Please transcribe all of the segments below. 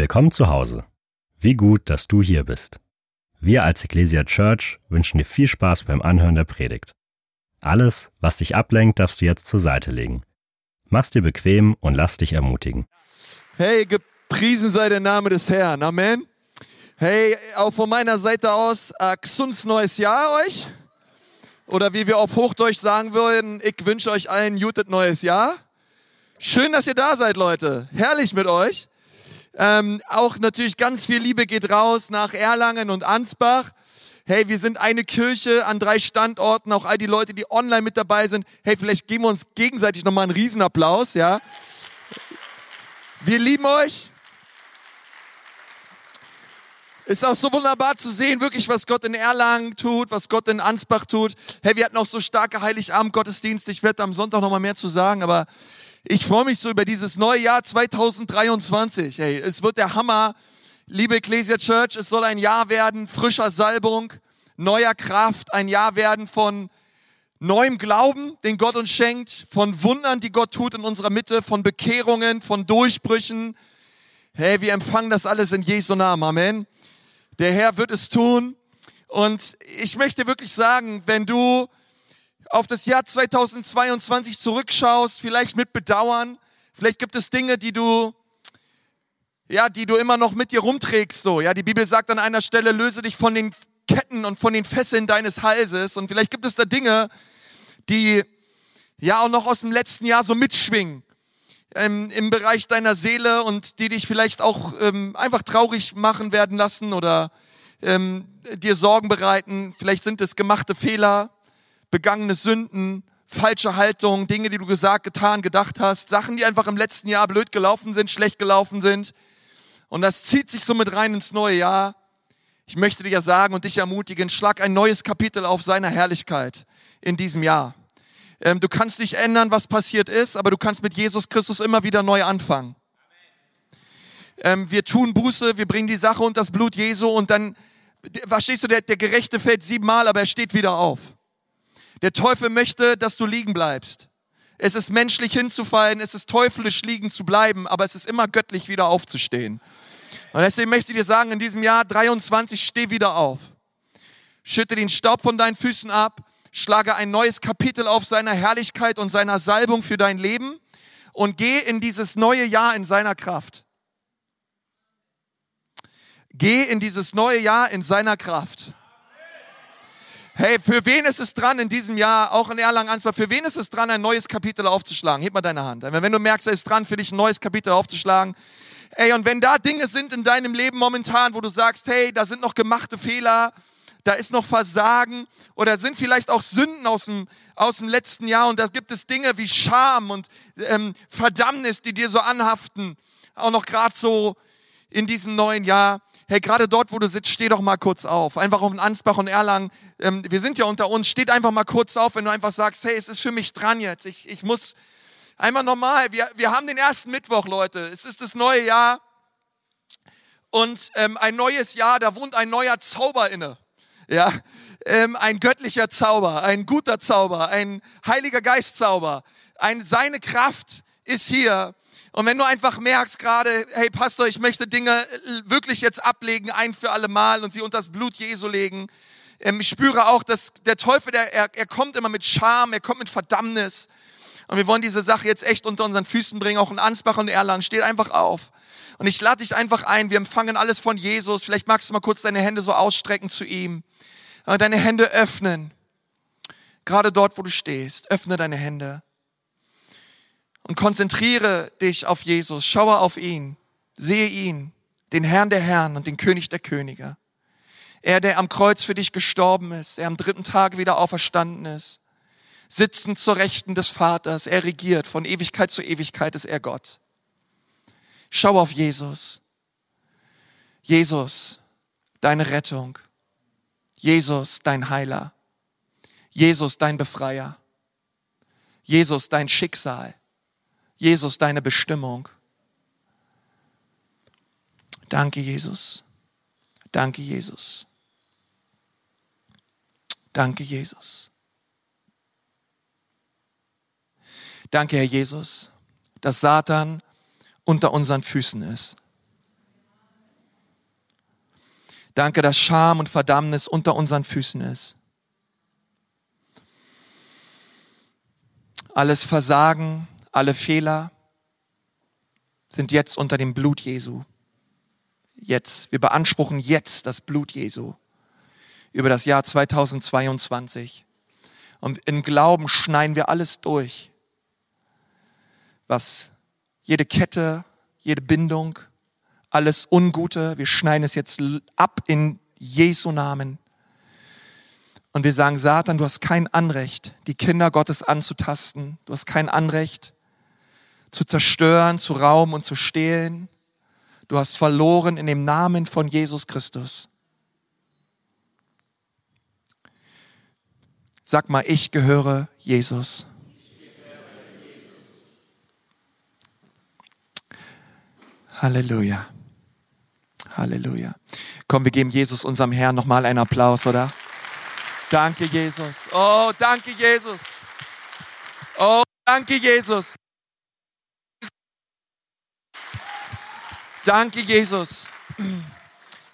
Willkommen zu Hause. Wie gut, dass du hier bist. Wir als Ecclesia Church wünschen dir viel Spaß beim Anhören der Predigt. Alles, was dich ablenkt, darfst du jetzt zur Seite legen. Mach's dir bequem und lass dich ermutigen. Hey, gepriesen sei der Name des Herrn. Amen. Hey, auch von meiner Seite aus, äh, gesundes neues Jahr euch. Oder wie wir auf Hochdeutsch sagen würden, ich wünsche euch allen gutes neues Jahr. Schön, dass ihr da seid, Leute. Herrlich mit euch. Ähm, auch natürlich ganz viel Liebe geht raus nach Erlangen und Ansbach. Hey, wir sind eine Kirche an drei Standorten, auch all die Leute, die online mit dabei sind. Hey, vielleicht geben wir uns gegenseitig nochmal einen Riesenapplaus, ja. Wir lieben euch. Ist auch so wunderbar zu sehen, wirklich, was Gott in Erlangen tut, was Gott in Ansbach tut. Hey, wir hatten auch so starke Heiligabend-Gottesdienste. Ich werde am Sonntag nochmal mehr zu sagen, aber ich freue mich so über dieses neue Jahr 2023. Hey, es wird der Hammer. Liebe Ecclesia Church, es soll ein Jahr werden frischer Salbung, neuer Kraft, ein Jahr werden von neuem Glauben, den Gott uns schenkt, von Wundern, die Gott tut in unserer Mitte, von Bekehrungen, von Durchbrüchen. Hey, wir empfangen das alles in Jesu Namen. Amen. Der Herr wird es tun. Und ich möchte wirklich sagen, wenn du auf das Jahr 2022 zurückschaust, vielleicht mit Bedauern, vielleicht gibt es Dinge, die du ja, die du immer noch mit dir rumträgst so. Ja, die Bibel sagt an einer Stelle, löse dich von den Ketten und von den Fesseln deines Halses und vielleicht gibt es da Dinge, die ja auch noch aus dem letzten Jahr so mitschwingen ähm, im Bereich deiner Seele und die dich vielleicht auch ähm, einfach traurig machen werden lassen oder ähm, dir Sorgen bereiten. Vielleicht sind es gemachte Fehler, begangene Sünden, falsche Haltung, Dinge, die du gesagt, getan, gedacht hast, Sachen, die einfach im letzten Jahr blöd gelaufen sind, schlecht gelaufen sind. Und das zieht sich so mit rein ins neue Jahr. Ich möchte dir ja sagen und dich ermutigen, schlag ein neues Kapitel auf seiner Herrlichkeit in diesem Jahr. Ähm, du kannst nicht ändern, was passiert ist, aber du kannst mit Jesus Christus immer wieder neu anfangen. Ähm, wir tun Buße, wir bringen die Sache und das Blut Jesu und dann, verstehst du, der, der Gerechte fällt siebenmal, aber er steht wieder auf. Der Teufel möchte, dass du liegen bleibst. Es ist menschlich hinzufallen, es ist teuflisch liegen zu bleiben, aber es ist immer göttlich wieder aufzustehen. Und deswegen möchte ich dir sagen, in diesem Jahr 23 steh wieder auf. Schütte den Staub von deinen Füßen ab, schlage ein neues Kapitel auf seiner Herrlichkeit und seiner Salbung für dein Leben und geh in dieses neue Jahr in seiner Kraft. Geh in dieses neue Jahr in seiner Kraft. Hey, für wen ist es dran in diesem Jahr, auch in Erlangen-Ansbach, für wen ist es dran, ein neues Kapitel aufzuschlagen? Heb mal deine Hand. Wenn du merkst, es ist dran, für dich ein neues Kapitel aufzuschlagen. Ey, und wenn da Dinge sind in deinem Leben momentan, wo du sagst, hey, da sind noch gemachte Fehler, da ist noch Versagen oder sind vielleicht auch Sünden aus dem, aus dem letzten Jahr und da gibt es Dinge wie Scham und ähm, Verdammnis, die dir so anhaften, auch noch gerade so in diesem neuen Jahr hey, gerade dort, wo du sitzt, steh doch mal kurz auf. Einfach auf den Ansbach und Erlangen. Ähm, wir sind ja unter uns. Steht einfach mal kurz auf, wenn du einfach sagst, hey, es ist für mich dran jetzt. Ich, ich muss einmal normal. Wir, wir haben den ersten Mittwoch, Leute. Es ist das neue Jahr. Und ähm, ein neues Jahr, da wohnt ein neuer Zauber inne. Ja, ähm, ein göttlicher Zauber, ein guter Zauber, ein heiliger Geistzauber. Ein, seine Kraft ist hier und wenn du einfach merkst gerade, hey Pastor, ich möchte Dinge äh, wirklich jetzt ablegen, ein für alle Mal und sie unter das Blut Jesu legen. Ähm, ich spüre auch, dass der Teufel, der, er, er kommt immer mit Scham, er kommt mit Verdammnis. Und wir wollen diese Sache jetzt echt unter unseren Füßen bringen, auch in Ansbach und Erlangen. Steht einfach auf. Und ich lade dich einfach ein, wir empfangen alles von Jesus. Vielleicht magst du mal kurz deine Hände so ausstrecken zu ihm. Deine Hände öffnen. Gerade dort, wo du stehst. Öffne deine Hände und konzentriere dich auf Jesus, schaue auf ihn, sehe ihn, den Herrn der Herren und den König der Könige. Er, der am Kreuz für dich gestorben ist, er am dritten Tag wieder auferstanden ist, sitzend zur Rechten des Vaters, er regiert, von Ewigkeit zu Ewigkeit ist er Gott. Schau auf Jesus. Jesus, deine Rettung. Jesus, dein Heiler. Jesus, dein Befreier. Jesus, dein Schicksal. Jesus, deine Bestimmung. Danke, Jesus. Danke, Jesus. Danke, Jesus. Danke, Herr Jesus, dass Satan unter unseren Füßen ist. Danke, dass Scham und Verdammnis unter unseren Füßen ist. Alles Versagen, alle Fehler sind jetzt unter dem Blut Jesu. Jetzt. Wir beanspruchen jetzt das Blut Jesu über das Jahr 2022. Und im Glauben schneiden wir alles durch, was jede Kette, jede Bindung, alles Ungute, wir schneiden es jetzt ab in Jesu Namen. Und wir sagen, Satan, du hast kein Anrecht, die Kinder Gottes anzutasten. Du hast kein Anrecht, zu zerstören, zu rauben und zu stehlen. Du hast verloren in dem Namen von Jesus Christus. Sag mal, ich gehöre Jesus. Halleluja. Halleluja. Komm, wir geben Jesus, unserem Herrn, nochmal einen Applaus, oder? Danke, Jesus. Oh, danke, Jesus. Oh, danke, Jesus. Danke, Jesus.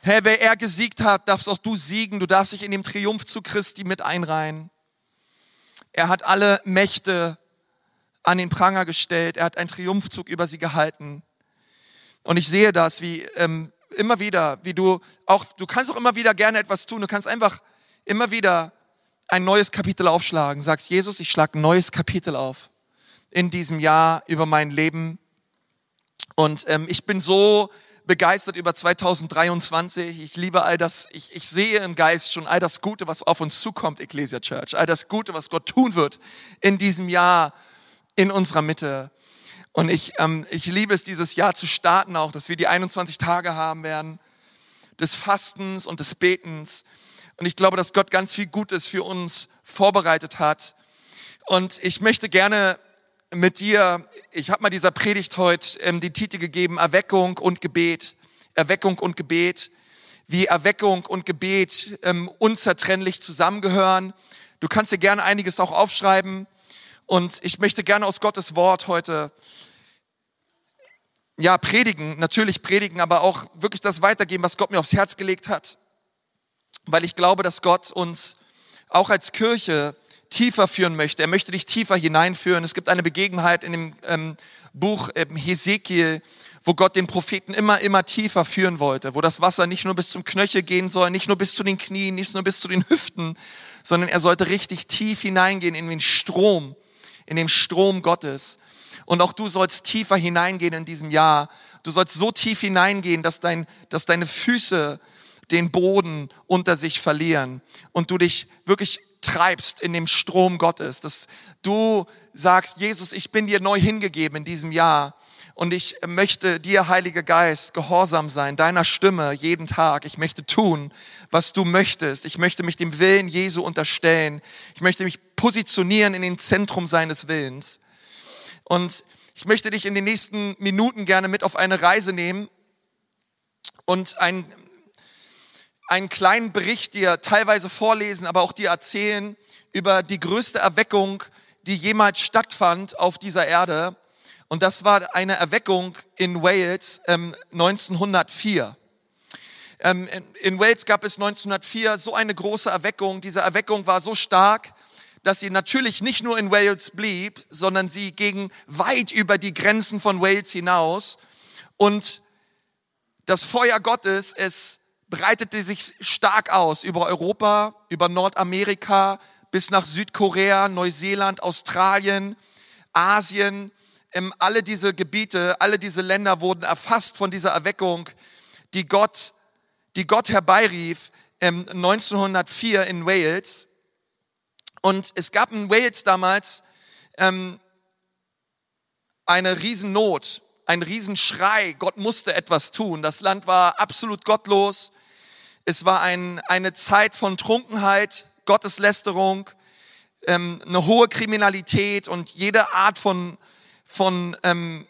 Herr, wer er gesiegt hat, darfst auch du siegen. Du darfst dich in dem Triumph zu Christi mit einreihen. Er hat alle Mächte an den Pranger gestellt. Er hat einen Triumphzug über sie gehalten. Und ich sehe das, wie ähm, immer wieder, wie du auch, du kannst auch immer wieder gerne etwas tun. Du kannst einfach immer wieder ein neues Kapitel aufschlagen. Sagst, Jesus, ich schlage ein neues Kapitel auf in diesem Jahr über mein Leben. Und ähm, ich bin so begeistert über 2023. Ich liebe all das, ich, ich sehe im Geist schon all das Gute, was auf uns zukommt, Ecclesia Church. All das Gute, was Gott tun wird in diesem Jahr in unserer Mitte. Und ich, ähm, ich liebe es, dieses Jahr zu starten auch, dass wir die 21 Tage haben werden des Fastens und des Betens. Und ich glaube, dass Gott ganz viel Gutes für uns vorbereitet hat. Und ich möchte gerne mit dir, ich habe mal dieser Predigt heute ähm, die Titel gegeben, Erweckung und Gebet. Erweckung und Gebet. Wie Erweckung und Gebet ähm, unzertrennlich zusammengehören. Du kannst dir gerne einiges auch aufschreiben. Und ich möchte gerne aus Gottes Wort heute ja, predigen, natürlich predigen, aber auch wirklich das weitergeben, was Gott mir aufs Herz gelegt hat. Weil ich glaube, dass Gott uns auch als Kirche tiefer führen möchte. Er möchte dich tiefer hineinführen. Es gibt eine Begebenheit in dem ähm, Buch ähm, Hesekiel, wo Gott den Propheten immer, immer tiefer führen wollte, wo das Wasser nicht nur bis zum Knöchel gehen soll, nicht nur bis zu den Knien, nicht nur bis zu den Hüften, sondern er sollte richtig tief hineingehen in den Strom, in den Strom Gottes. Und auch du sollst tiefer hineingehen in diesem Jahr. Du sollst so tief hineingehen, dass, dein, dass deine Füße den Boden unter sich verlieren und du dich wirklich treibst in dem Strom Gottes, dass du sagst, Jesus, ich bin dir neu hingegeben in diesem Jahr und ich möchte dir, Heiliger Geist, gehorsam sein, deiner Stimme jeden Tag. Ich möchte tun, was du möchtest. Ich möchte mich dem Willen Jesu unterstellen. Ich möchte mich positionieren in den Zentrum seines Willens. Und ich möchte dich in den nächsten Minuten gerne mit auf eine Reise nehmen und ein einen kleinen Bericht dir teilweise vorlesen, aber auch dir erzählen über die größte Erweckung, die jemals stattfand auf dieser Erde. Und das war eine Erweckung in Wales ähm, 1904. Ähm, in, Wales gab es 1904 so eine große Erweckung. Diese Erweckung war so stark, dass sie natürlich nicht nur in Wales blieb, sondern sie ging weit über die Grenzen von Wales hinaus. Und das Feuer Gottes, es breitete sich stark aus über Europa, über Nordamerika bis nach Südkorea, Neuseeland, Australien, Asien. Ähm, alle diese Gebiete, alle diese Länder wurden erfasst von dieser Erweckung, die Gott, die Gott herbeirief 1904 ähm, in Wales. Und es gab in Wales damals ähm, eine Riesennot ein Riesenschrei. Gott musste etwas tun. Das Land war absolut gottlos. Es war ein, eine Zeit von Trunkenheit, Gotteslästerung, ähm, eine hohe Kriminalität und jede Art von, von ähm,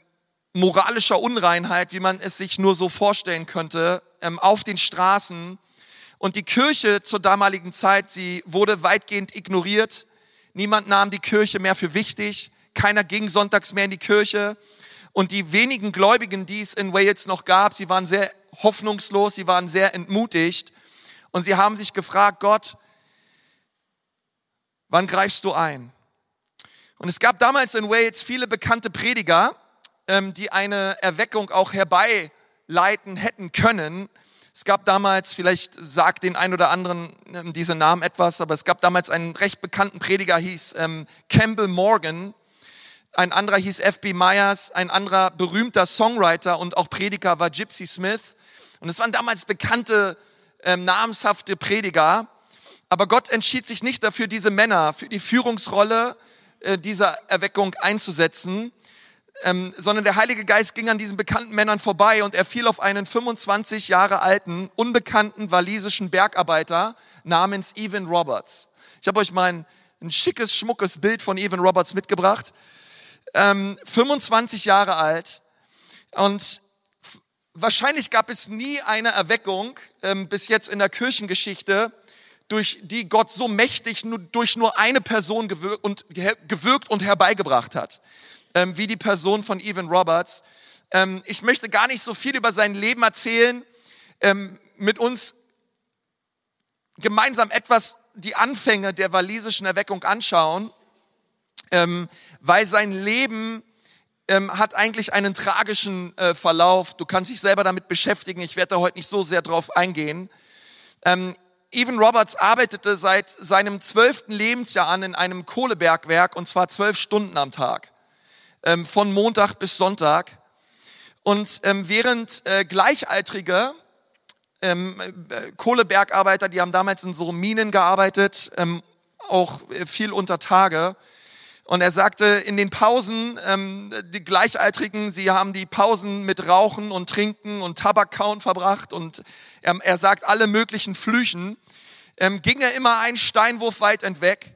moralischer Unreinheit, wie man es sich nur so vorstellen könnte, ähm, auf den Straßen. Und die Kirche zur damaligen Zeit, sie wurde weitgehend ignoriert. Niemand nahm die Kirche mehr für wichtig. Keiner ging sonntags mehr in die Kirche. Und die wenigen Gläubigen, die es in Wales noch gab, sie waren sehr hoffnungslos, sie waren sehr entmutigt. Und sie haben sich gefragt, Gott, wann greifst du ein? Und es gab damals in Wales viele bekannte Prediger, ähm, die eine Erweckung auch herbeileiten hätten können. Es gab damals, vielleicht sagt den ein oder anderen ähm, diese Namen etwas, aber es gab damals einen recht bekannten Prediger, hieß ähm, Campbell Morgan. Ein anderer hieß F.B. Myers, ein anderer berühmter Songwriter und auch Prediger war Gypsy Smith. Und es waren damals bekannte, ähm, namenshafte Prediger. Aber Gott entschied sich nicht dafür, diese Männer für die Führungsrolle äh, dieser Erweckung einzusetzen, ähm, sondern der Heilige Geist ging an diesen bekannten Männern vorbei und er fiel auf einen 25 Jahre alten, unbekannten walisischen Bergarbeiter namens Evan Roberts. Ich habe euch mal ein, ein, schickes, schmuckes Bild von Evan Roberts mitgebracht. Ähm, 25 Jahre alt und wahrscheinlich gab es nie eine Erweckung ähm, bis jetzt in der Kirchengeschichte, durch die Gott so mächtig nur, durch nur eine Person gewirkt und, gewirkt und herbeigebracht hat ähm, wie die Person von Evan Roberts. Ähm, ich möchte gar nicht so viel über sein Leben erzählen, ähm, mit uns gemeinsam etwas die Anfänge der walisischen Erweckung anschauen, ähm, weil sein Leben ähm, hat eigentlich einen tragischen äh, Verlauf. Du kannst dich selber damit beschäftigen. Ich werde da heute nicht so sehr drauf eingehen. Ähm, Evan Roberts arbeitete seit seinem zwölften Lebensjahr an in einem Kohlebergwerk und zwar zwölf Stunden am Tag ähm, von Montag bis Sonntag. Und ähm, während äh, Gleichaltrige, ähm, äh, Kohlebergarbeiter, die haben damals in so Minen gearbeitet, ähm, auch äh, viel unter Tage. Und er sagte, in den Pausen, ähm, die Gleichaltrigen, sie haben die Pausen mit Rauchen und Trinken und Tabakkauen verbracht. Und er, er sagt alle möglichen Flüchen. Ähm, ging er immer einen Steinwurf weit entweg,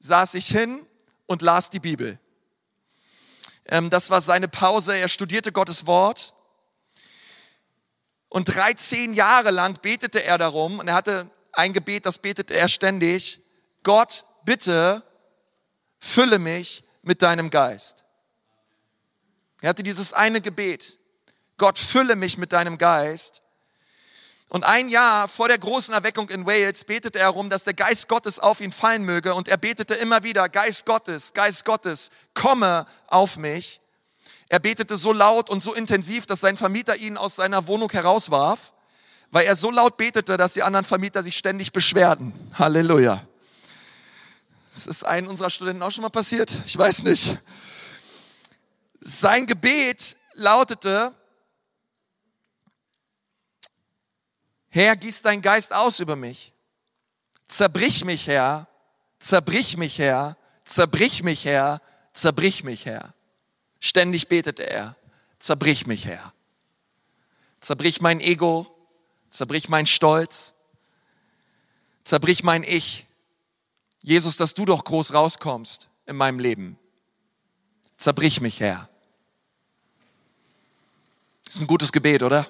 saß sich hin und las die Bibel. Ähm, das war seine Pause. Er studierte Gottes Wort. Und 13 Jahre lang betete er darum, und er hatte ein Gebet, das betete er ständig. Gott, bitte fülle mich mit deinem Geist. Er hatte dieses eine Gebet. Gott, fülle mich mit deinem Geist. Und ein Jahr vor der großen Erweckung in Wales betete er darum, dass der Geist Gottes auf ihn fallen möge. Und er betete immer wieder, Geist Gottes, Geist Gottes, komme auf mich. Er betete so laut und so intensiv, dass sein Vermieter ihn aus seiner Wohnung herauswarf, weil er so laut betete, dass die anderen Vermieter sich ständig beschwerden. Halleluja. Das ist einem unserer Studenten auch schon mal passiert? Ich weiß nicht. Sein Gebet lautete, Herr, gieß dein Geist aus über mich. Zerbrich mich, Herr. Zerbrich mich, Herr. Zerbrich mich, Herr. Zerbrich mich, Herr. Ständig betete er. Zerbrich mich, Herr. Zerbrich mein Ego. Zerbrich mein Stolz. Zerbrich mein Ich. Jesus, dass du doch groß rauskommst in meinem Leben. Zerbrich mich, Herr. Das ist ein gutes Gebet, oder?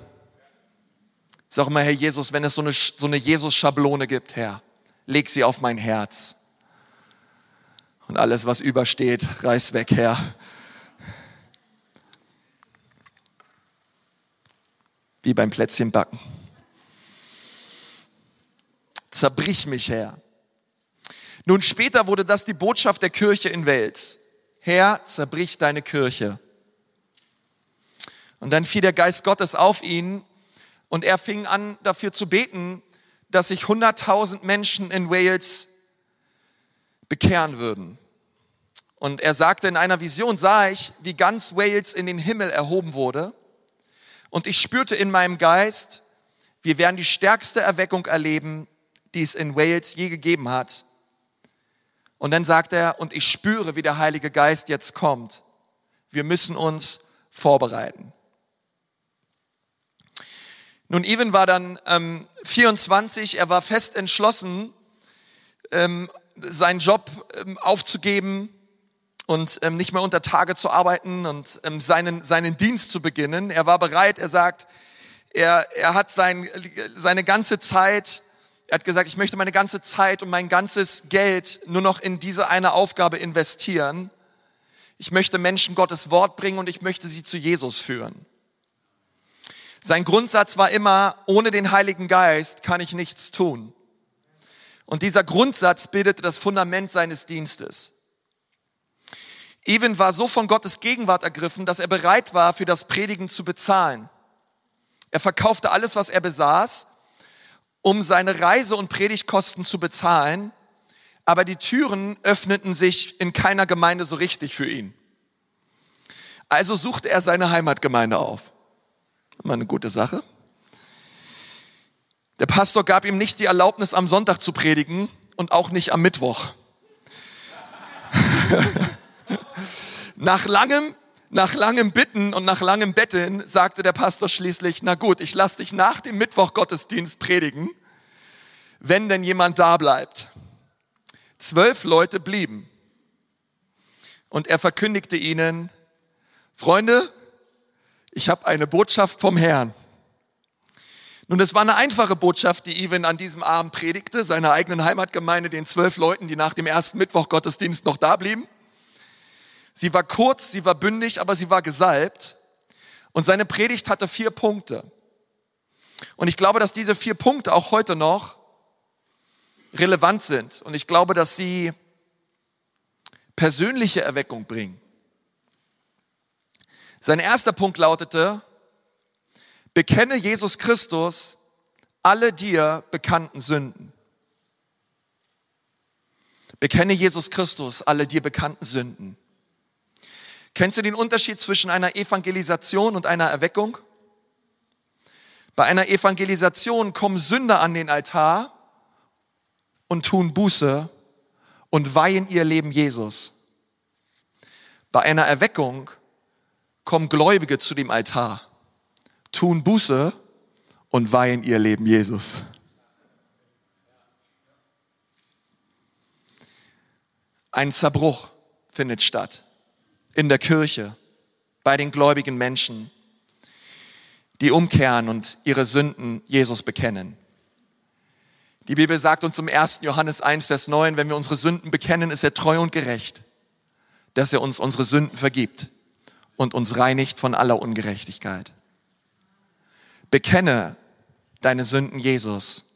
Sag mal, Herr Jesus, wenn es so eine, so eine Jesus-Schablone gibt, Herr, leg sie auf mein Herz. Und alles, was übersteht, reiß weg, Herr. Wie beim Plätzchenbacken. Zerbrich mich, Herr. Nun später wurde das die Botschaft der Kirche in Welt. Herr, zerbrich deine Kirche. Und dann fiel der Geist Gottes auf ihn und er fing an, dafür zu beten, dass sich 100.000 Menschen in Wales bekehren würden. Und er sagte, in einer Vision sah ich, wie ganz Wales in den Himmel erhoben wurde. Und ich spürte in meinem Geist, wir werden die stärkste Erweckung erleben, die es in Wales je gegeben hat. Und dann sagt er, und ich spüre, wie der Heilige Geist jetzt kommt. Wir müssen uns vorbereiten. Nun, Evan war dann ähm, 24, er war fest entschlossen, ähm, seinen Job ähm, aufzugeben und ähm, nicht mehr unter Tage zu arbeiten und ähm, seinen, seinen Dienst zu beginnen. Er war bereit, er sagt, er, er hat sein, seine ganze Zeit, er hat gesagt, ich möchte meine ganze Zeit und mein ganzes Geld nur noch in diese eine Aufgabe investieren. Ich möchte Menschen Gottes Wort bringen und ich möchte sie zu Jesus führen. Sein Grundsatz war immer, ohne den Heiligen Geist kann ich nichts tun. Und dieser Grundsatz bildete das Fundament seines Dienstes. Even war so von Gottes Gegenwart ergriffen, dass er bereit war, für das Predigen zu bezahlen. Er verkaufte alles, was er besaß, um seine Reise- und Predigtkosten zu bezahlen, aber die Türen öffneten sich in keiner Gemeinde so richtig für ihn. Also suchte er seine Heimatgemeinde auf. Immer eine gute Sache. Der Pastor gab ihm nicht die Erlaubnis, am Sonntag zu predigen und auch nicht am Mittwoch. nach langem, nach langem Bitten und nach langem Betteln sagte der Pastor schließlich, na gut, ich lasse dich nach dem Mittwochgottesdienst predigen, wenn denn jemand da bleibt. Zwölf Leute blieben. Und er verkündigte ihnen, Freunde, ich habe eine Botschaft vom Herrn. Nun, es war eine einfache Botschaft, die Ivan an diesem Abend predigte, seiner eigenen Heimatgemeinde, den zwölf Leuten, die nach dem ersten Mittwoch Gottesdienst noch da blieben. Sie war kurz, sie war bündig, aber sie war gesalbt. Und seine Predigt hatte vier Punkte. Und ich glaube, dass diese vier Punkte auch heute noch relevant sind. Und ich glaube, dass sie persönliche Erweckung bringen. Sein erster Punkt lautete, Bekenne Jesus Christus alle dir bekannten Sünden. Bekenne Jesus Christus alle dir bekannten Sünden. Kennst du den Unterschied zwischen einer Evangelisation und einer Erweckung? Bei einer Evangelisation kommen Sünder an den Altar und tun Buße und weihen ihr Leben Jesus. Bei einer Erweckung kommen Gläubige zu dem Altar tun Buße und weihen ihr Leben Jesus. Ein Zerbruch findet statt in der Kirche, bei den gläubigen Menschen, die umkehren und ihre Sünden Jesus bekennen. Die Bibel sagt uns im 1. Johannes 1, Vers 9, wenn wir unsere Sünden bekennen, ist er treu und gerecht, dass er uns unsere Sünden vergibt und uns reinigt von aller Ungerechtigkeit. Bekenne deine Sünden Jesus.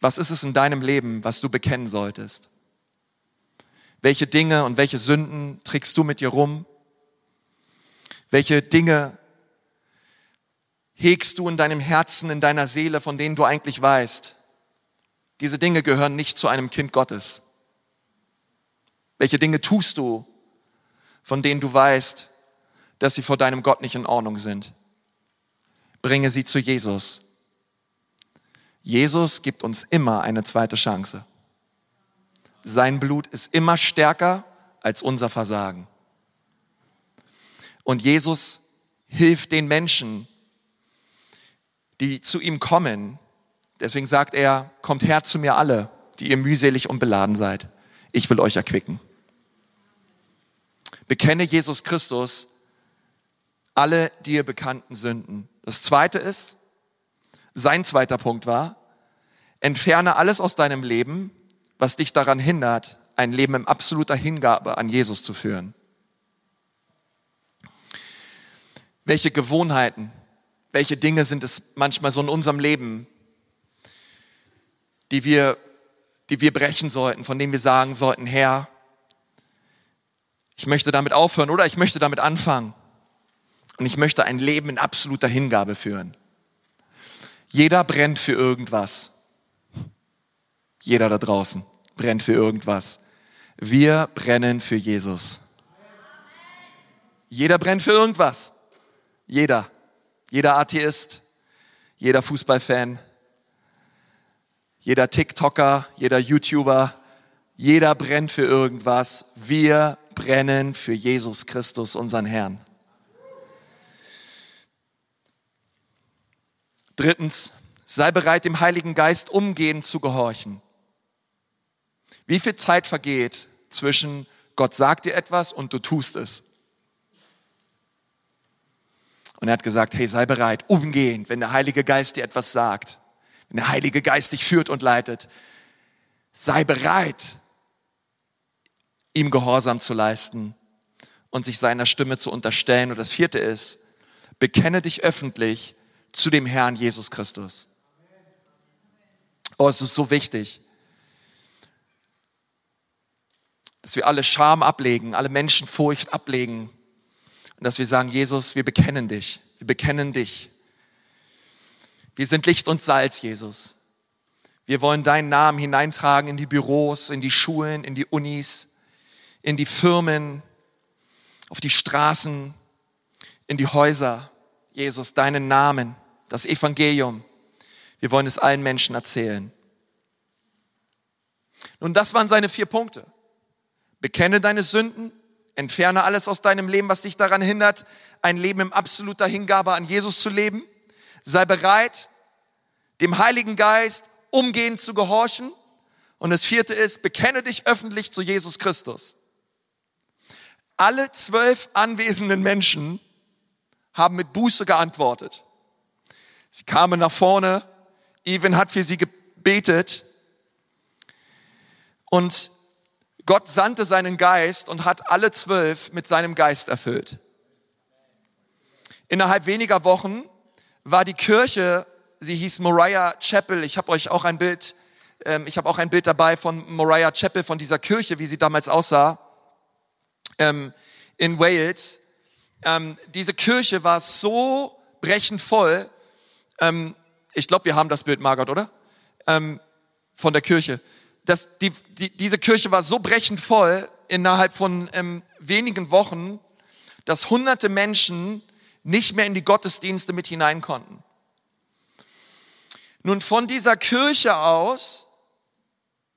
Was ist es in deinem Leben, was du bekennen solltest? Welche Dinge und welche Sünden trägst du mit dir rum? Welche Dinge hegst du in deinem Herzen, in deiner Seele, von denen du eigentlich weißt, diese Dinge gehören nicht zu einem Kind Gottes? Welche Dinge tust du, von denen du weißt, dass sie vor deinem Gott nicht in Ordnung sind? bringe sie zu Jesus. Jesus gibt uns immer eine zweite Chance. Sein Blut ist immer stärker als unser Versagen. Und Jesus hilft den Menschen, die zu ihm kommen. Deswegen sagt er, kommt her zu mir alle, die ihr mühselig und beladen seid. Ich will euch erquicken. Bekenne Jesus Christus alle dir bekannten Sünden. Das zweite ist, sein zweiter Punkt war, entferne alles aus deinem Leben, was dich daran hindert, ein Leben in absoluter Hingabe an Jesus zu führen. Welche Gewohnheiten, welche Dinge sind es manchmal so in unserem Leben, die wir, die wir brechen sollten, von denen wir sagen sollten, Herr, ich möchte damit aufhören oder ich möchte damit anfangen. Und ich möchte ein Leben in absoluter Hingabe führen. Jeder brennt für irgendwas. Jeder da draußen brennt für irgendwas. Wir brennen für Jesus. Jeder brennt für irgendwas. Jeder. Jeder Atheist, jeder Fußballfan, jeder TikToker, jeder YouTuber, jeder brennt für irgendwas. Wir brennen für Jesus Christus, unseren Herrn. Drittens, sei bereit, dem Heiligen Geist umgehend zu gehorchen. Wie viel Zeit vergeht zwischen Gott sagt dir etwas und du tust es? Und er hat gesagt, hey, sei bereit, umgehend, wenn der Heilige Geist dir etwas sagt, wenn der Heilige Geist dich führt und leitet, sei bereit, ihm Gehorsam zu leisten und sich seiner Stimme zu unterstellen. Und das vierte ist, bekenne dich öffentlich zu dem Herrn Jesus Christus. Oh, es ist so wichtig, dass wir alle Scham ablegen, alle Menschenfurcht ablegen und dass wir sagen, Jesus, wir bekennen dich, wir bekennen dich. Wir sind Licht und Salz, Jesus. Wir wollen deinen Namen hineintragen in die Büros, in die Schulen, in die Unis, in die Firmen, auf die Straßen, in die Häuser. Jesus, deinen Namen, das Evangelium. Wir wollen es allen Menschen erzählen. Nun, das waren seine vier Punkte. Bekenne deine Sünden, entferne alles aus deinem Leben, was dich daran hindert, ein Leben im absoluter Hingabe an Jesus zu leben. Sei bereit, dem Heiligen Geist umgehend zu gehorchen. Und das vierte ist, bekenne dich öffentlich zu Jesus Christus. Alle zwölf anwesenden Menschen haben mit Buße geantwortet. Sie kamen nach vorne, Evan hat für sie gebetet und Gott sandte seinen Geist und hat alle zwölf mit seinem Geist erfüllt. Innerhalb weniger Wochen war die Kirche, sie hieß Moriah Chapel. Ich habe euch auch ein Bild, ähm, ich habe auch ein Bild dabei von Moriah Chapel, von dieser Kirche, wie sie damals aussah, ähm, in Wales. Ähm, diese Kirche war so brechend voll. Ähm, ich glaube, wir haben das Bild, Margot, oder? Ähm, von der Kirche. Das, die, die, diese Kirche war so brechend voll innerhalb von ähm, wenigen Wochen, dass hunderte Menschen nicht mehr in die Gottesdienste mit hinein konnten. Nun von dieser Kirche aus,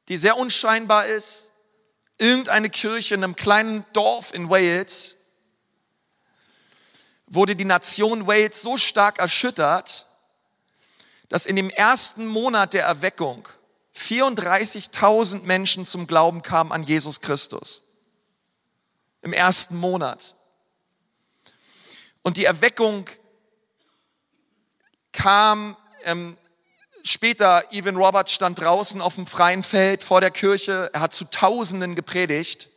die sehr unscheinbar ist, irgendeine Kirche in einem kleinen Dorf in Wales, wurde die Nation Wales so stark erschüttert, dass in dem ersten Monat der Erweckung 34.000 Menschen zum Glauben kamen an Jesus Christus. Im ersten Monat. Und die Erweckung kam ähm, später, Evan Roberts stand draußen auf dem freien Feld vor der Kirche, er hat zu Tausenden gepredigt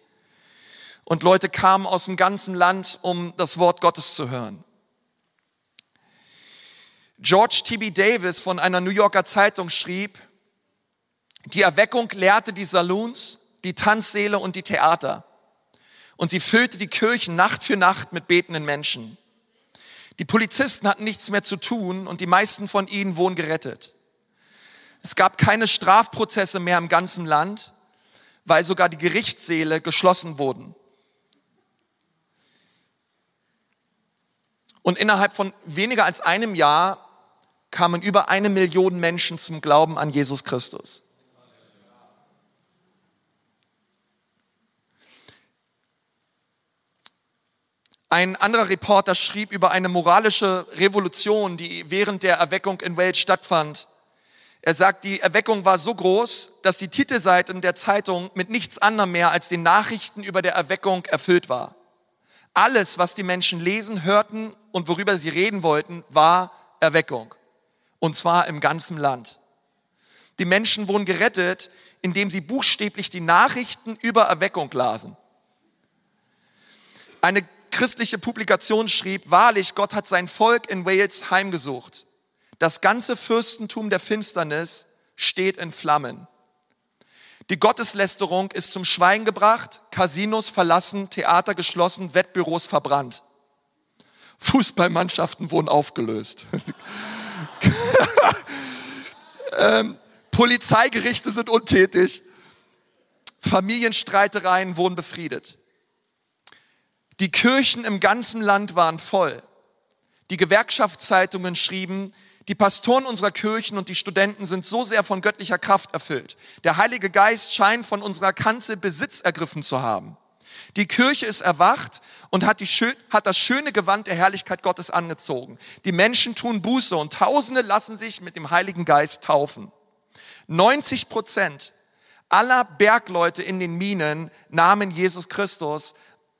und Leute kamen aus dem ganzen Land, um das Wort Gottes zu hören. George T.B. Davis von einer New Yorker Zeitung schrieb, die Erweckung lehrte die Saloons, die Tanzsäle und die Theater. Und sie füllte die Kirchen Nacht für Nacht mit betenden Menschen. Die Polizisten hatten nichts mehr zu tun und die meisten von ihnen wurden gerettet. Es gab keine Strafprozesse mehr im ganzen Land, weil sogar die Gerichtssäle geschlossen wurden. Und innerhalb von weniger als einem Jahr kamen über eine Million Menschen zum Glauben an Jesus Christus. Ein anderer Reporter schrieb über eine moralische Revolution, die während der Erweckung in Wales stattfand. Er sagt, die Erweckung war so groß, dass die Titelseiten der Zeitung mit nichts anderem mehr als den Nachrichten über der Erweckung erfüllt war. Alles, was die Menschen lesen, hörten und worüber sie reden wollten, war Erweckung. Und zwar im ganzen Land. Die Menschen wurden gerettet, indem sie buchstäblich die Nachrichten über Erweckung lasen. Eine christliche Publikation schrieb, wahrlich, Gott hat sein Volk in Wales heimgesucht. Das ganze Fürstentum der Finsternis steht in Flammen. Die Gotteslästerung ist zum Schweigen gebracht, Casinos verlassen, Theater geschlossen, Wettbüros verbrannt. Fußballmannschaften wurden aufgelöst. ähm, Polizeigerichte sind untätig. Familienstreitereien wurden befriedet. Die Kirchen im ganzen Land waren voll. Die Gewerkschaftszeitungen schrieben, die Pastoren unserer Kirchen und die Studenten sind so sehr von göttlicher Kraft erfüllt. Der Heilige Geist scheint von unserer Kanzel Besitz ergriffen zu haben. Die Kirche ist erwacht und hat, die, hat das schöne Gewand der Herrlichkeit Gottes angezogen. Die Menschen tun Buße und Tausende lassen sich mit dem Heiligen Geist taufen. 90 Prozent aller Bergleute in den Minen nahmen Jesus Christus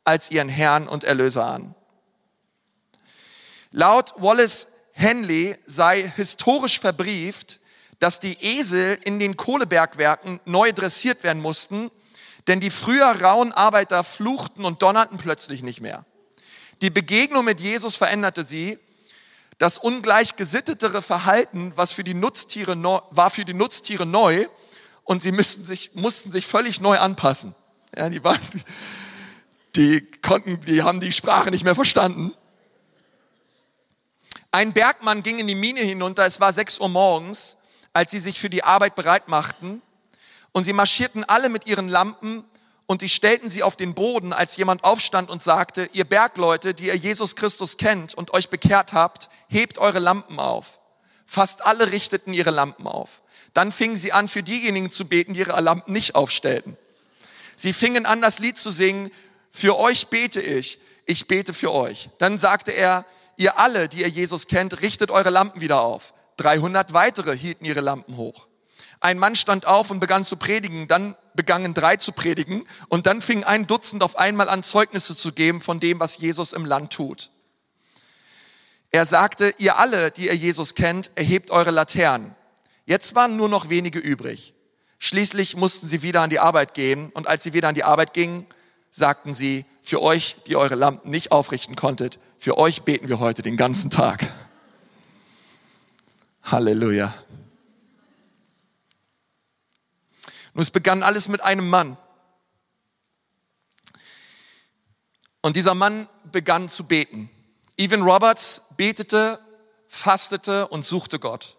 als ihren Herrn und Erlöser an. Laut Wallace Henley sei historisch verbrieft, dass die Esel in den Kohlebergwerken neu dressiert werden mussten, denn die früher rauen Arbeiter fluchten und donnerten plötzlich nicht mehr. Die Begegnung mit Jesus veränderte sie, Das ungleich gesittetere Verhalten, was für die Nutztiere neu, war für die Nutztiere neu und sie müssten sich, mussten sich völlig neu anpassen. Ja, die waren, die konnten, die haben die Sprache nicht mehr verstanden. Ein Bergmann ging in die Mine hinunter, es war 6 Uhr morgens, als sie sich für die Arbeit bereit machten. Und sie marschierten alle mit ihren Lampen und die stellten sie auf den Boden, als jemand aufstand und sagte, ihr Bergleute, die ihr Jesus Christus kennt und euch bekehrt habt, hebt eure Lampen auf. Fast alle richteten ihre Lampen auf. Dann fingen sie an, für diejenigen zu beten, die ihre Lampen nicht aufstellten. Sie fingen an, das Lied zu singen, für euch bete ich, ich bete für euch. Dann sagte er, ihr alle, die ihr Jesus kennt, richtet eure Lampen wieder auf. 300 weitere hielten ihre Lampen hoch. Ein Mann stand auf und begann zu predigen, dann begannen drei zu predigen und dann fing ein Dutzend auf einmal an Zeugnisse zu geben von dem, was Jesus im Land tut. Er sagte, ihr alle, die ihr Jesus kennt, erhebt eure Laternen. Jetzt waren nur noch wenige übrig. Schließlich mussten sie wieder an die Arbeit gehen und als sie wieder an die Arbeit gingen, sagten sie, für euch, die eure Lampen nicht aufrichten konntet, für euch beten wir heute den ganzen Tag. Halleluja. Nun, es begann alles mit einem Mann. Und dieser Mann begann zu beten. Evan Roberts betete, fastete und suchte Gott.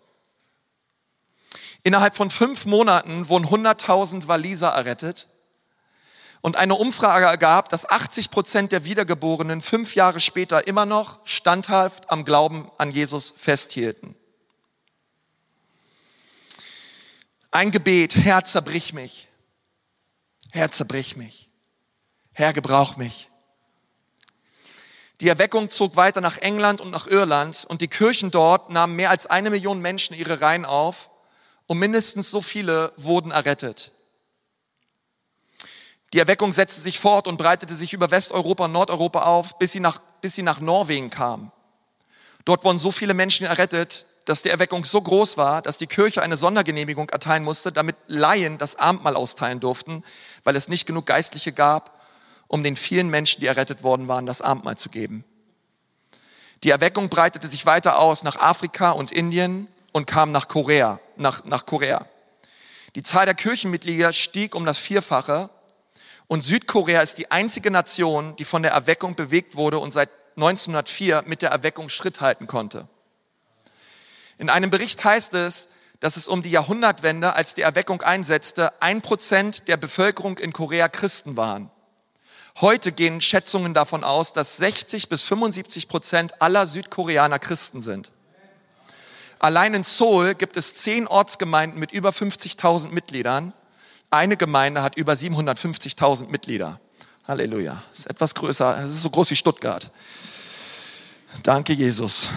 Innerhalb von fünf Monaten wurden 100.000 Waliser errettet. Und eine Umfrage ergab, dass 80 Prozent der Wiedergeborenen fünf Jahre später immer noch standhaft am Glauben an Jesus festhielten. Ein Gebet, Herr, zerbrich mich. Herr, zerbrich mich. Herr, gebrauch mich. Die Erweckung zog weiter nach England und nach Irland und die Kirchen dort nahmen mehr als eine Million Menschen ihre Reihen auf und mindestens so viele wurden errettet. Die Erweckung setzte sich fort und breitete sich über Westeuropa und Nordeuropa auf, bis sie nach, bis sie nach Norwegen kam. Dort wurden so viele Menschen errettet, dass die Erweckung so groß war, dass die Kirche eine Sondergenehmigung erteilen musste, damit Laien das Abendmahl austeilen durften, weil es nicht genug Geistliche gab, um den vielen Menschen, die errettet worden waren, das Abendmahl zu geben. Die Erweckung breitete sich weiter aus nach Afrika und Indien und kam nach Korea, nach, nach Korea. Die Zahl der Kirchenmitglieder stieg um das Vierfache und Südkorea ist die einzige Nation, die von der Erweckung bewegt wurde und seit 1904 mit der Erweckung Schritt halten konnte. In einem Bericht heißt es, dass es um die Jahrhundertwende, als die Erweckung einsetzte, ein Prozent der Bevölkerung in Korea Christen waren. Heute gehen Schätzungen davon aus, dass 60 bis 75 Prozent aller Südkoreaner Christen sind. Allein in Seoul gibt es zehn Ortsgemeinden mit über 50.000 Mitgliedern. Eine Gemeinde hat über 750.000 Mitglieder. Halleluja. Das ist etwas größer, es ist so groß wie Stuttgart. Danke, Jesus.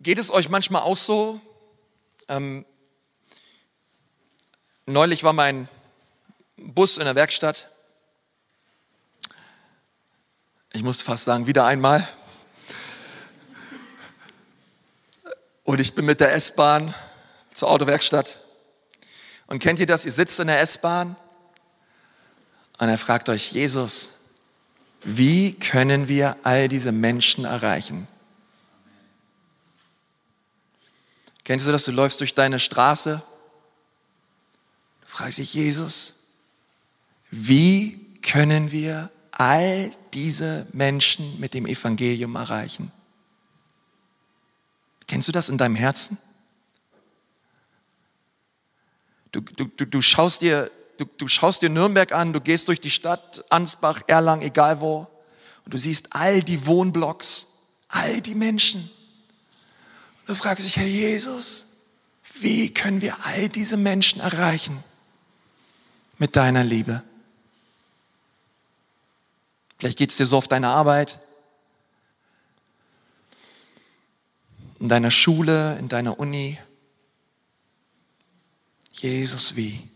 Geht es euch manchmal auch so? Ähm, neulich war mein Bus in der Werkstatt. Ich muss fast sagen, wieder einmal. Und ich bin mit der S-Bahn zur Autowerkstatt. Und kennt ihr das? Ihr sitzt in der S-Bahn und er fragt euch, Jesus, wie können wir all diese Menschen erreichen? Kennst du das? Du läufst durch deine Straße, du fragst dich, Jesus, wie können wir all diese Menschen mit dem Evangelium erreichen? Kennst du das in deinem Herzen? Du, du, du, du, schaust dir, du, du schaust dir Nürnberg an, du gehst durch die Stadt, Ansbach, Erlangen, egal wo, und du siehst all die Wohnblocks, all die Menschen. Du fragst dich, Herr Jesus, wie können wir all diese Menschen erreichen mit deiner Liebe? Vielleicht geht es dir so auf deiner Arbeit, in deiner Schule, in deiner Uni. Jesus, wie?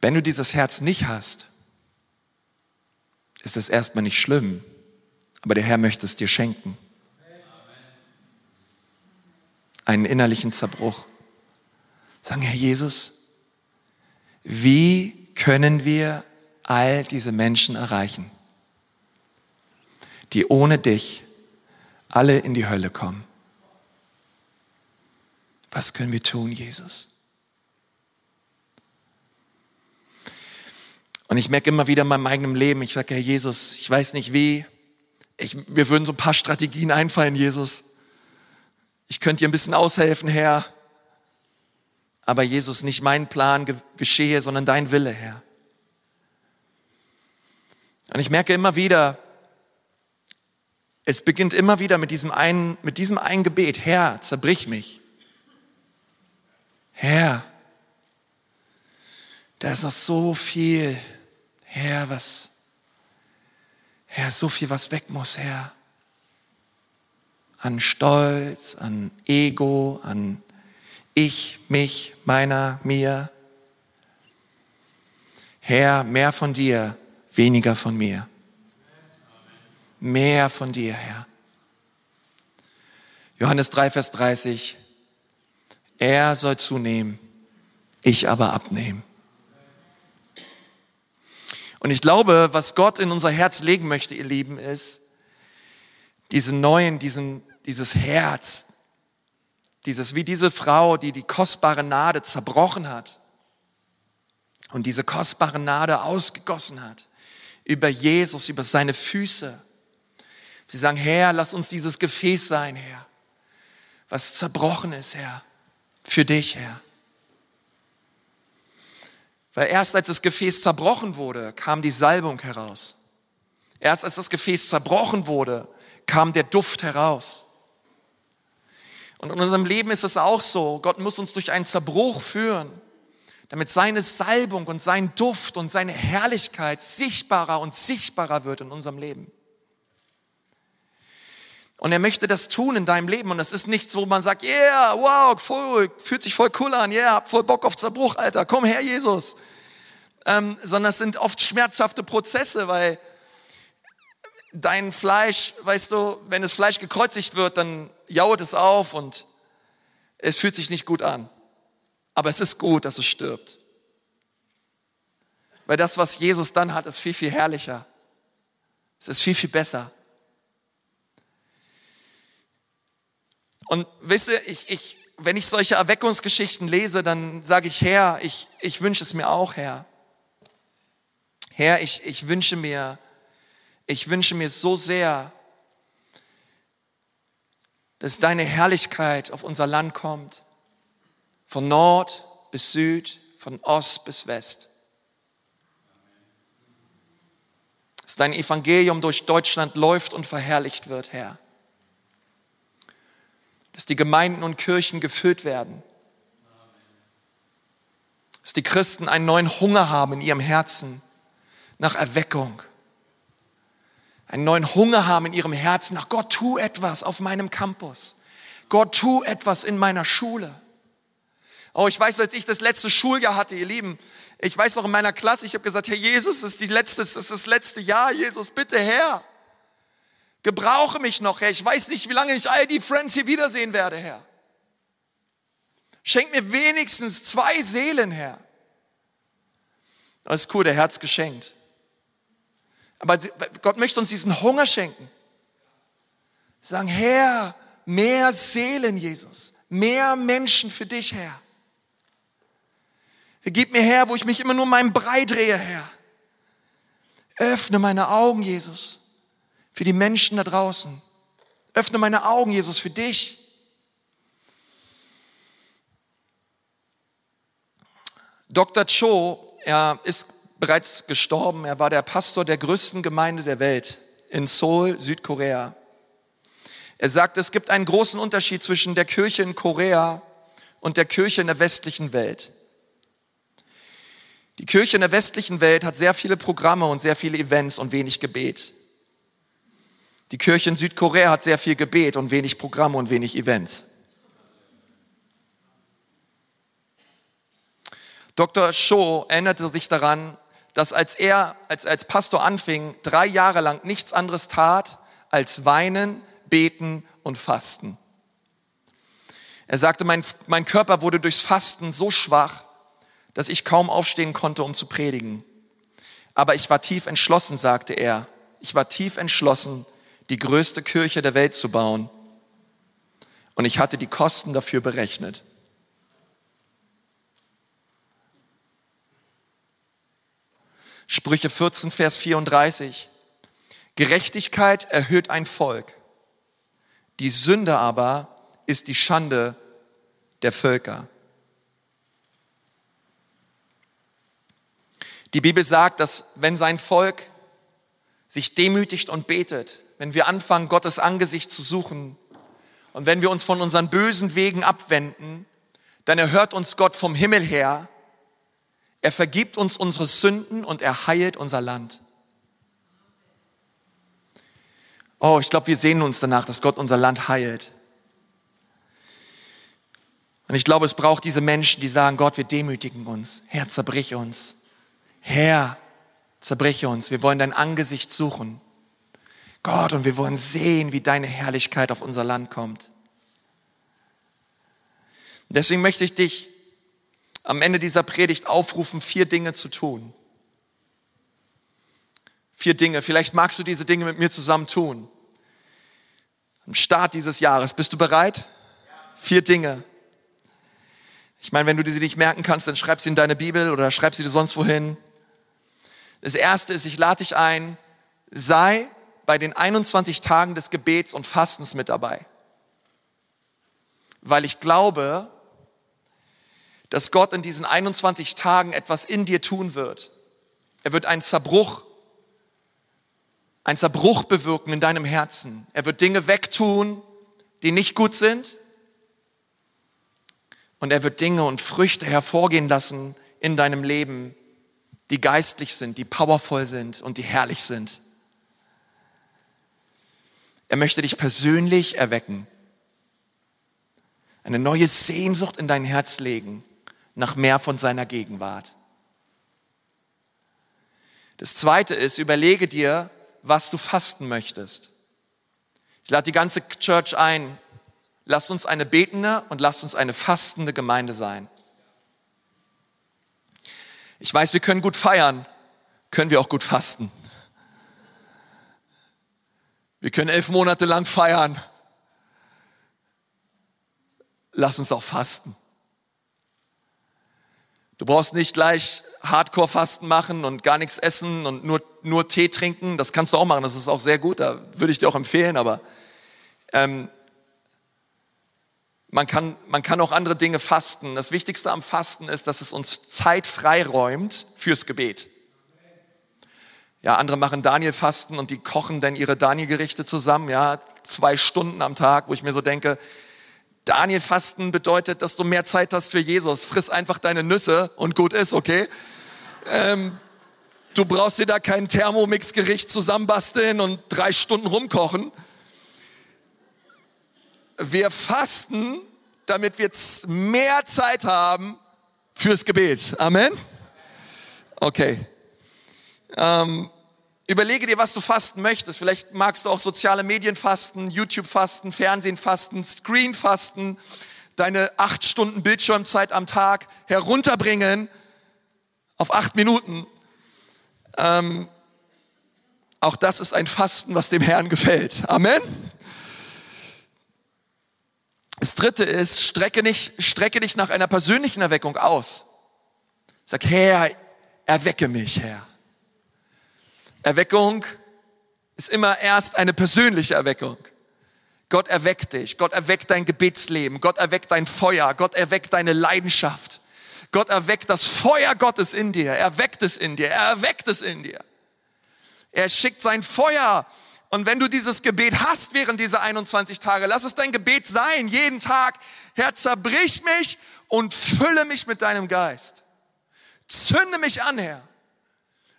Wenn du dieses Herz nicht hast, ist es erstmal nicht schlimm, aber der Herr möchte es dir schenken. Einen innerlichen Zerbruch, Sagen, Herr Jesus, wie können wir all diese Menschen erreichen, die ohne dich alle in die Hölle kommen? Was können wir tun, Jesus? Und ich merke immer wieder in meinem eigenen Leben, ich sage, Herr Jesus, ich weiß nicht wie, ich, mir würden so ein paar Strategien einfallen, Jesus. Ich könnte dir ein bisschen aushelfen, Herr. Aber Jesus, nicht mein Plan geschehe, sondern dein Wille, Herr. Und ich merke immer wieder, es beginnt immer wieder mit diesem einen, mit diesem einen Gebet. Herr, zerbrich mich. Herr, da ist noch so viel, Herr, was, Herr, so viel, was weg muss, Herr. An Stolz, an Ego, an ich, mich, meiner, mir. Herr, mehr von dir, weniger von mir. Mehr von dir, Herr. Johannes 3, Vers 30. Er soll zunehmen, ich aber abnehmen. Und ich glaube, was Gott in unser Herz legen möchte, ihr Lieben, ist diesen neuen, diesen, dieses Herz, dieses, wie diese Frau, die die kostbare Nade zerbrochen hat und diese kostbare Nade ausgegossen hat über Jesus, über seine Füße. Sie sagen, Herr, lass uns dieses Gefäß sein, Herr, was zerbrochen ist, Herr, für dich, Herr. Weil erst als das Gefäß zerbrochen wurde, kam die Salbung heraus. Erst als das Gefäß zerbrochen wurde, kam der Duft heraus. Und in unserem Leben ist es auch so. Gott muss uns durch einen Zerbruch führen, damit seine Salbung und sein Duft und seine Herrlichkeit sichtbarer und sichtbarer wird in unserem Leben. Und er möchte das tun in deinem Leben. Und das ist nichts, wo man sagt, yeah, wow, voll, fühlt sich voll cool an, yeah, hab voll Bock auf Zerbruch, Alter, komm her, Jesus. Ähm, sondern es sind oft schmerzhafte Prozesse, weil dein Fleisch, weißt du, wenn das Fleisch gekreuzigt wird, dann jault es auf und es fühlt sich nicht gut an. Aber es ist gut, dass es stirbt. Weil das, was Jesus dann hat, ist viel, viel herrlicher. Es ist viel, viel besser. Und wisst ihr, ich, ich, wenn ich solche Erweckungsgeschichten lese, dann sage ich, Herr, ich, ich wünsche es mir auch, Herr. Herr, ich, ich wünsche mir, ich wünsche mir so sehr, dass deine Herrlichkeit auf unser Land kommt, von Nord bis Süd, von Ost bis West. Dass dein Evangelium durch Deutschland läuft und verherrlicht wird, Herr dass die Gemeinden und Kirchen gefüllt werden, dass die Christen einen neuen Hunger haben in ihrem Herzen nach Erweckung, einen neuen Hunger haben in ihrem Herzen nach Gott, tu etwas auf meinem Campus. Gott, tu etwas in meiner Schule. Oh, ich weiß, als ich das letzte Schuljahr hatte, ihr Lieben, ich weiß auch in meiner Klasse, ich habe gesagt, Herr Jesus, es ist, die letzte, es ist das letzte Jahr, Jesus, bitte Herr. Gebrauche mich noch, Herr. Ich weiß nicht, wie lange ich all die Friends hier wiedersehen werde, Herr. Schenk mir wenigstens zwei Seelen, Herr. Das ist cool, der Herz geschenkt. Aber Gott möchte uns diesen Hunger schenken. Sagen, Herr, mehr Seelen, Jesus. Mehr Menschen für dich, Herr. Gib mir her, wo ich mich immer nur meinem Brei drehe, Herr. Öffne meine Augen, Jesus für die Menschen da draußen. Öffne meine Augen, Jesus, für dich. Dr. Cho, er ist bereits gestorben. Er war der Pastor der größten Gemeinde der Welt in Seoul, Südkorea. Er sagt, es gibt einen großen Unterschied zwischen der Kirche in Korea und der Kirche in der westlichen Welt. Die Kirche in der westlichen Welt hat sehr viele Programme und sehr viele Events und wenig Gebet. Die Kirche in Südkorea hat sehr viel Gebet und wenig Programme und wenig Events. Dr. Shaw erinnerte sich daran, dass als er als, als Pastor anfing, drei Jahre lang nichts anderes tat, als weinen, beten und fasten. Er sagte, mein, mein Körper wurde durchs Fasten so schwach, dass ich kaum aufstehen konnte, um zu predigen. Aber ich war tief entschlossen, sagte er. Ich war tief entschlossen, die größte Kirche der Welt zu bauen. Und ich hatte die Kosten dafür berechnet. Sprüche 14, Vers 34. Gerechtigkeit erhöht ein Volk. Die Sünde aber ist die Schande der Völker. Die Bibel sagt, dass wenn sein Volk sich demütigt und betet, wenn wir anfangen, Gottes Angesicht zu suchen und wenn wir uns von unseren bösen Wegen abwenden, dann erhört uns Gott vom Himmel her, er vergibt uns unsere Sünden und er heilt unser Land. Oh, ich glaube, wir sehen uns danach, dass Gott unser Land heilt. Und ich glaube, es braucht diese Menschen, die sagen, Gott, wir demütigen uns. Herr, zerbrich uns. Herr, zerbreche uns. Wir wollen dein Angesicht suchen. Gott, und wir wollen sehen, wie deine Herrlichkeit auf unser Land kommt. Deswegen möchte ich dich am Ende dieser Predigt aufrufen, vier Dinge zu tun. Vier Dinge. Vielleicht magst du diese Dinge mit mir zusammen tun. Am Start dieses Jahres. Bist du bereit? Vier Dinge. Ich meine, wenn du diese nicht merken kannst, dann schreib sie in deine Bibel oder schreib sie dir sonst wohin. Das erste ist, ich lade dich ein, sei bei den 21 Tagen des Gebets und Fastens mit dabei. Weil ich glaube, dass Gott in diesen 21 Tagen etwas in dir tun wird. Er wird einen Zerbruch, einen Zerbruch bewirken in deinem Herzen. Er wird Dinge wegtun, die nicht gut sind. Und er wird Dinge und Früchte hervorgehen lassen in deinem Leben, die geistlich sind, die powervoll sind und die herrlich sind. Er möchte dich persönlich erwecken, eine neue Sehnsucht in dein Herz legen nach mehr von seiner Gegenwart. Das zweite ist, überlege dir, was du fasten möchtest. Ich lade die ganze Church ein, lasst uns eine betende und lasst uns eine fastende Gemeinde sein. Ich weiß, wir können gut feiern, können wir auch gut fasten. Wir können elf Monate lang feiern. Lass uns auch fasten. Du brauchst nicht gleich Hardcore-Fasten machen und gar nichts essen und nur, nur Tee trinken. Das kannst du auch machen, das ist auch sehr gut, da würde ich dir auch empfehlen, aber ähm, man kann, man kann auch andere Dinge fasten. Das Wichtigste am Fasten ist, dass es uns Zeit freiräumt fürs Gebet. Ja, andere machen Daniel-Fasten und die kochen dann ihre Daniel-Gerichte zusammen, ja, zwei Stunden am Tag, wo ich mir so denke, Daniel-Fasten bedeutet, dass du mehr Zeit hast für Jesus. Friss einfach deine Nüsse und gut ist, okay? Ähm, du brauchst dir da kein Thermomix-Gericht zusammenbasteln und drei Stunden rumkochen wir fasten, damit wir mehr Zeit haben fürs Gebet. Amen? Okay. Ähm, überlege dir, was du fasten möchtest. Vielleicht magst du auch soziale Medien fasten, YouTube fasten, Fernsehen fasten, Screen fasten, deine acht Stunden Bildschirmzeit am Tag herunterbringen auf acht Minuten. Ähm, auch das ist ein Fasten, was dem Herrn gefällt. Amen. Das dritte ist, strecke dich, strecke dich nach einer persönlichen Erweckung aus. Sag, Herr, erwecke mich, Herr. Erweckung ist immer erst eine persönliche Erweckung. Gott erweckt dich, Gott erweckt dein Gebetsleben, Gott erweckt dein Feuer, Gott erweckt deine Leidenschaft. Gott erweckt das Feuer Gottes in dir, er weckt es in dir, er erweckt es in dir. Er schickt sein Feuer und wenn du dieses Gebet hast während dieser 21 Tage, lass es dein Gebet sein, jeden Tag. Herr, zerbrich mich und fülle mich mit deinem Geist. Zünde mich an, Herr.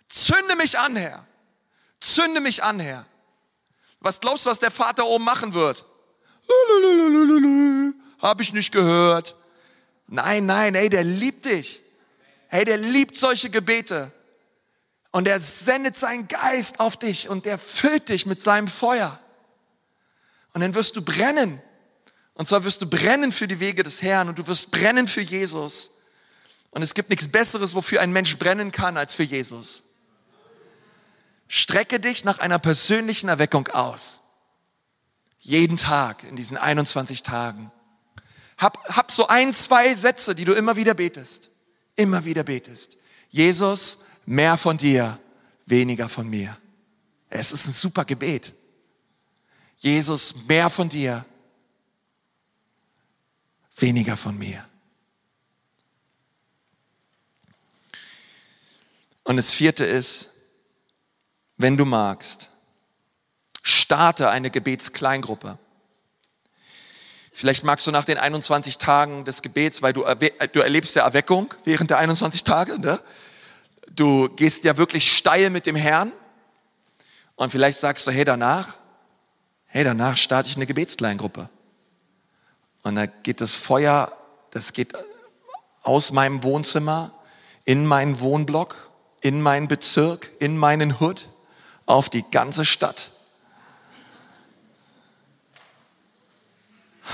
Zünde mich an, Herr. Zünde mich an, Herr. Was glaubst du, was der Vater oben machen wird? Hab ich nicht gehört. Nein, nein, ey, der liebt dich. Hey, der liebt solche Gebete. Und er sendet seinen Geist auf dich und er füllt dich mit seinem Feuer. Und dann wirst du brennen Und zwar wirst du brennen für die Wege des Herrn und du wirst brennen für Jesus. Und es gibt nichts Besseres, wofür ein Mensch brennen kann, als für Jesus. Strecke dich nach einer persönlichen Erweckung aus. Jeden Tag in diesen 21 Tagen. Hab, hab so ein, zwei Sätze, die du immer wieder betest. Immer wieder betest. Jesus, mehr von dir, weniger von mir. Es ist ein super Gebet. Jesus, mehr von dir, weniger von mir. Und das vierte ist, wenn du magst, starte eine Gebetskleingruppe. Vielleicht magst du nach den 21 Tagen des Gebets, weil du, du erlebst ja Erweckung während der 21 Tage, ne? du gehst ja wirklich steil mit dem Herrn und vielleicht sagst du, hey danach, hey danach starte ich eine Gebetskleingruppe. Und da geht das Feuer, das geht aus meinem Wohnzimmer in meinen Wohnblock, in meinen Bezirk, in meinen Hood, auf die ganze Stadt.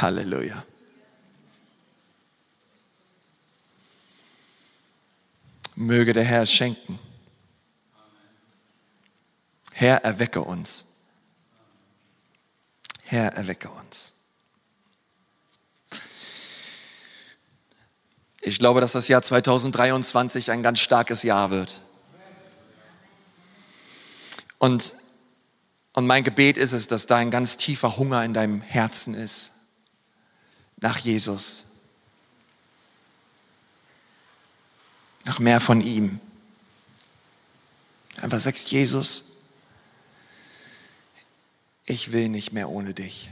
Halleluja. Möge der Herr es schenken. Herr, erwecke uns. Herr, erwecke uns. Ich glaube, dass das Jahr 2023 ein ganz starkes Jahr wird. Und, und mein Gebet ist es, dass da ein ganz tiefer Hunger in deinem Herzen ist nach Jesus. Nach mehr von ihm. Einfach sagst, Jesus, ich will nicht mehr ohne dich.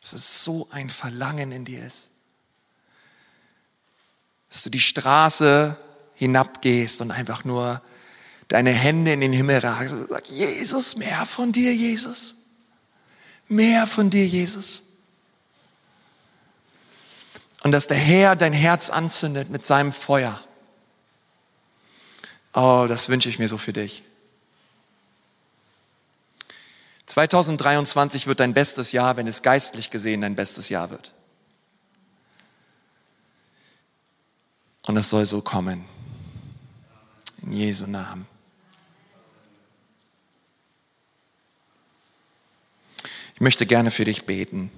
Dass es so ein Verlangen in dir ist. Dass du die Straße hinabgehst und einfach nur deine Hände in den Himmel ragst und sagst, Jesus, mehr von dir, Jesus. Mehr von dir, Jesus. Und dass der Herr dein Herz anzündet mit seinem Feuer. Oh, das wünsche ich mir so für dich. 2023 wird dein bestes Jahr, wenn es geistlich gesehen dein bestes Jahr wird. Und es soll so kommen. In Jesu Namen. Möchte gerne für dich beten.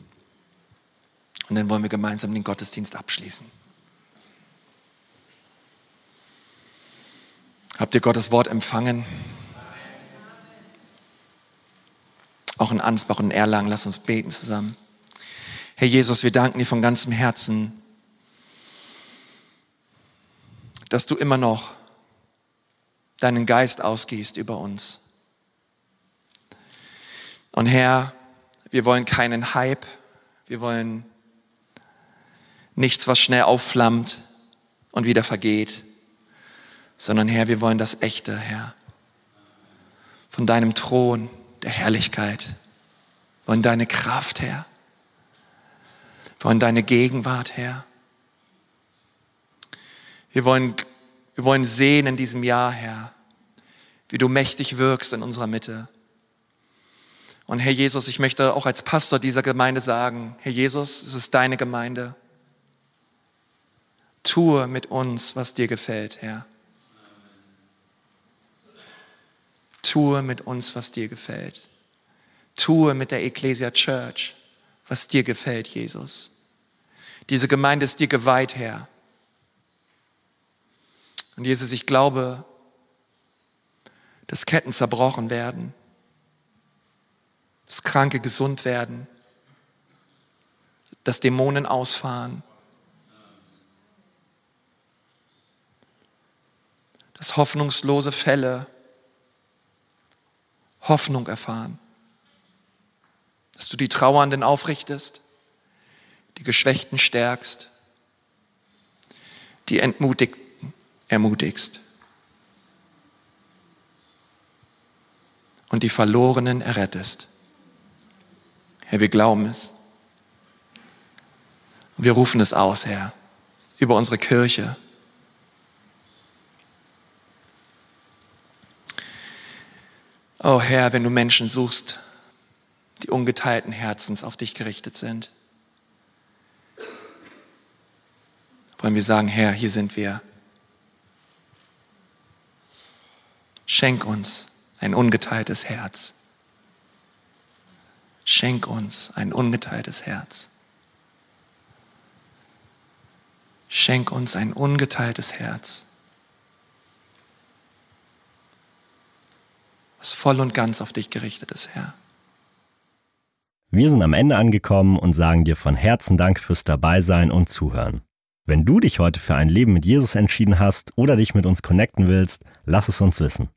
Und dann wollen wir gemeinsam den Gottesdienst abschließen. Habt ihr Gottes Wort empfangen? Auch in Ansbach und Erlangen, lass uns beten zusammen. Herr Jesus, wir danken dir von ganzem Herzen, dass du immer noch deinen Geist ausgehst über uns. Und Herr, wir wollen keinen Hype, wir wollen nichts, was schnell aufflammt und wieder vergeht, sondern Herr, wir wollen das Echte, Herr, von deinem Thron der Herrlichkeit, wir wollen deine Kraft, Herr, wir wollen deine Gegenwart, Herr. Wir wollen, wir wollen sehen in diesem Jahr, Herr, wie du mächtig wirkst in unserer Mitte. Und Herr Jesus, ich möchte auch als Pastor dieser Gemeinde sagen, Herr Jesus, es ist deine Gemeinde. Tue mit uns, was dir gefällt, Herr. Tue mit uns, was dir gefällt. Tue mit der Ecclesia Church, was dir gefällt, Jesus. Diese Gemeinde ist dir geweiht, Herr. Und Jesus, ich glaube, dass Ketten zerbrochen werden dass Kranke gesund werden, dass Dämonen ausfahren, dass hoffnungslose Fälle Hoffnung erfahren, dass du die Trauernden aufrichtest, die Geschwächten stärkst, die Entmutigten ermutigst und die Verlorenen errettest. Herr, wir glauben es. Und wir rufen es aus, Herr, über unsere Kirche. Oh Herr, wenn du Menschen suchst, die ungeteilten Herzens auf dich gerichtet sind. Wollen wir sagen, Herr, hier sind wir. Schenk uns ein ungeteiltes Herz. Schenk uns ein ungeteiltes Herz. Schenk uns ein ungeteiltes Herz, was voll und ganz auf dich gerichtet ist, Herr. Wir sind am Ende angekommen und sagen dir von Herzen Dank fürs Dabeisein und Zuhören. Wenn du dich heute für ein Leben mit Jesus entschieden hast oder dich mit uns connecten willst, lass es uns wissen.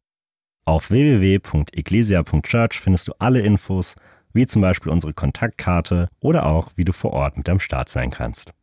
Auf www.ecclesia.church findest du alle Infos, wie zum Beispiel unsere Kontaktkarte oder auch, wie du vor Ort mit am Start sein kannst.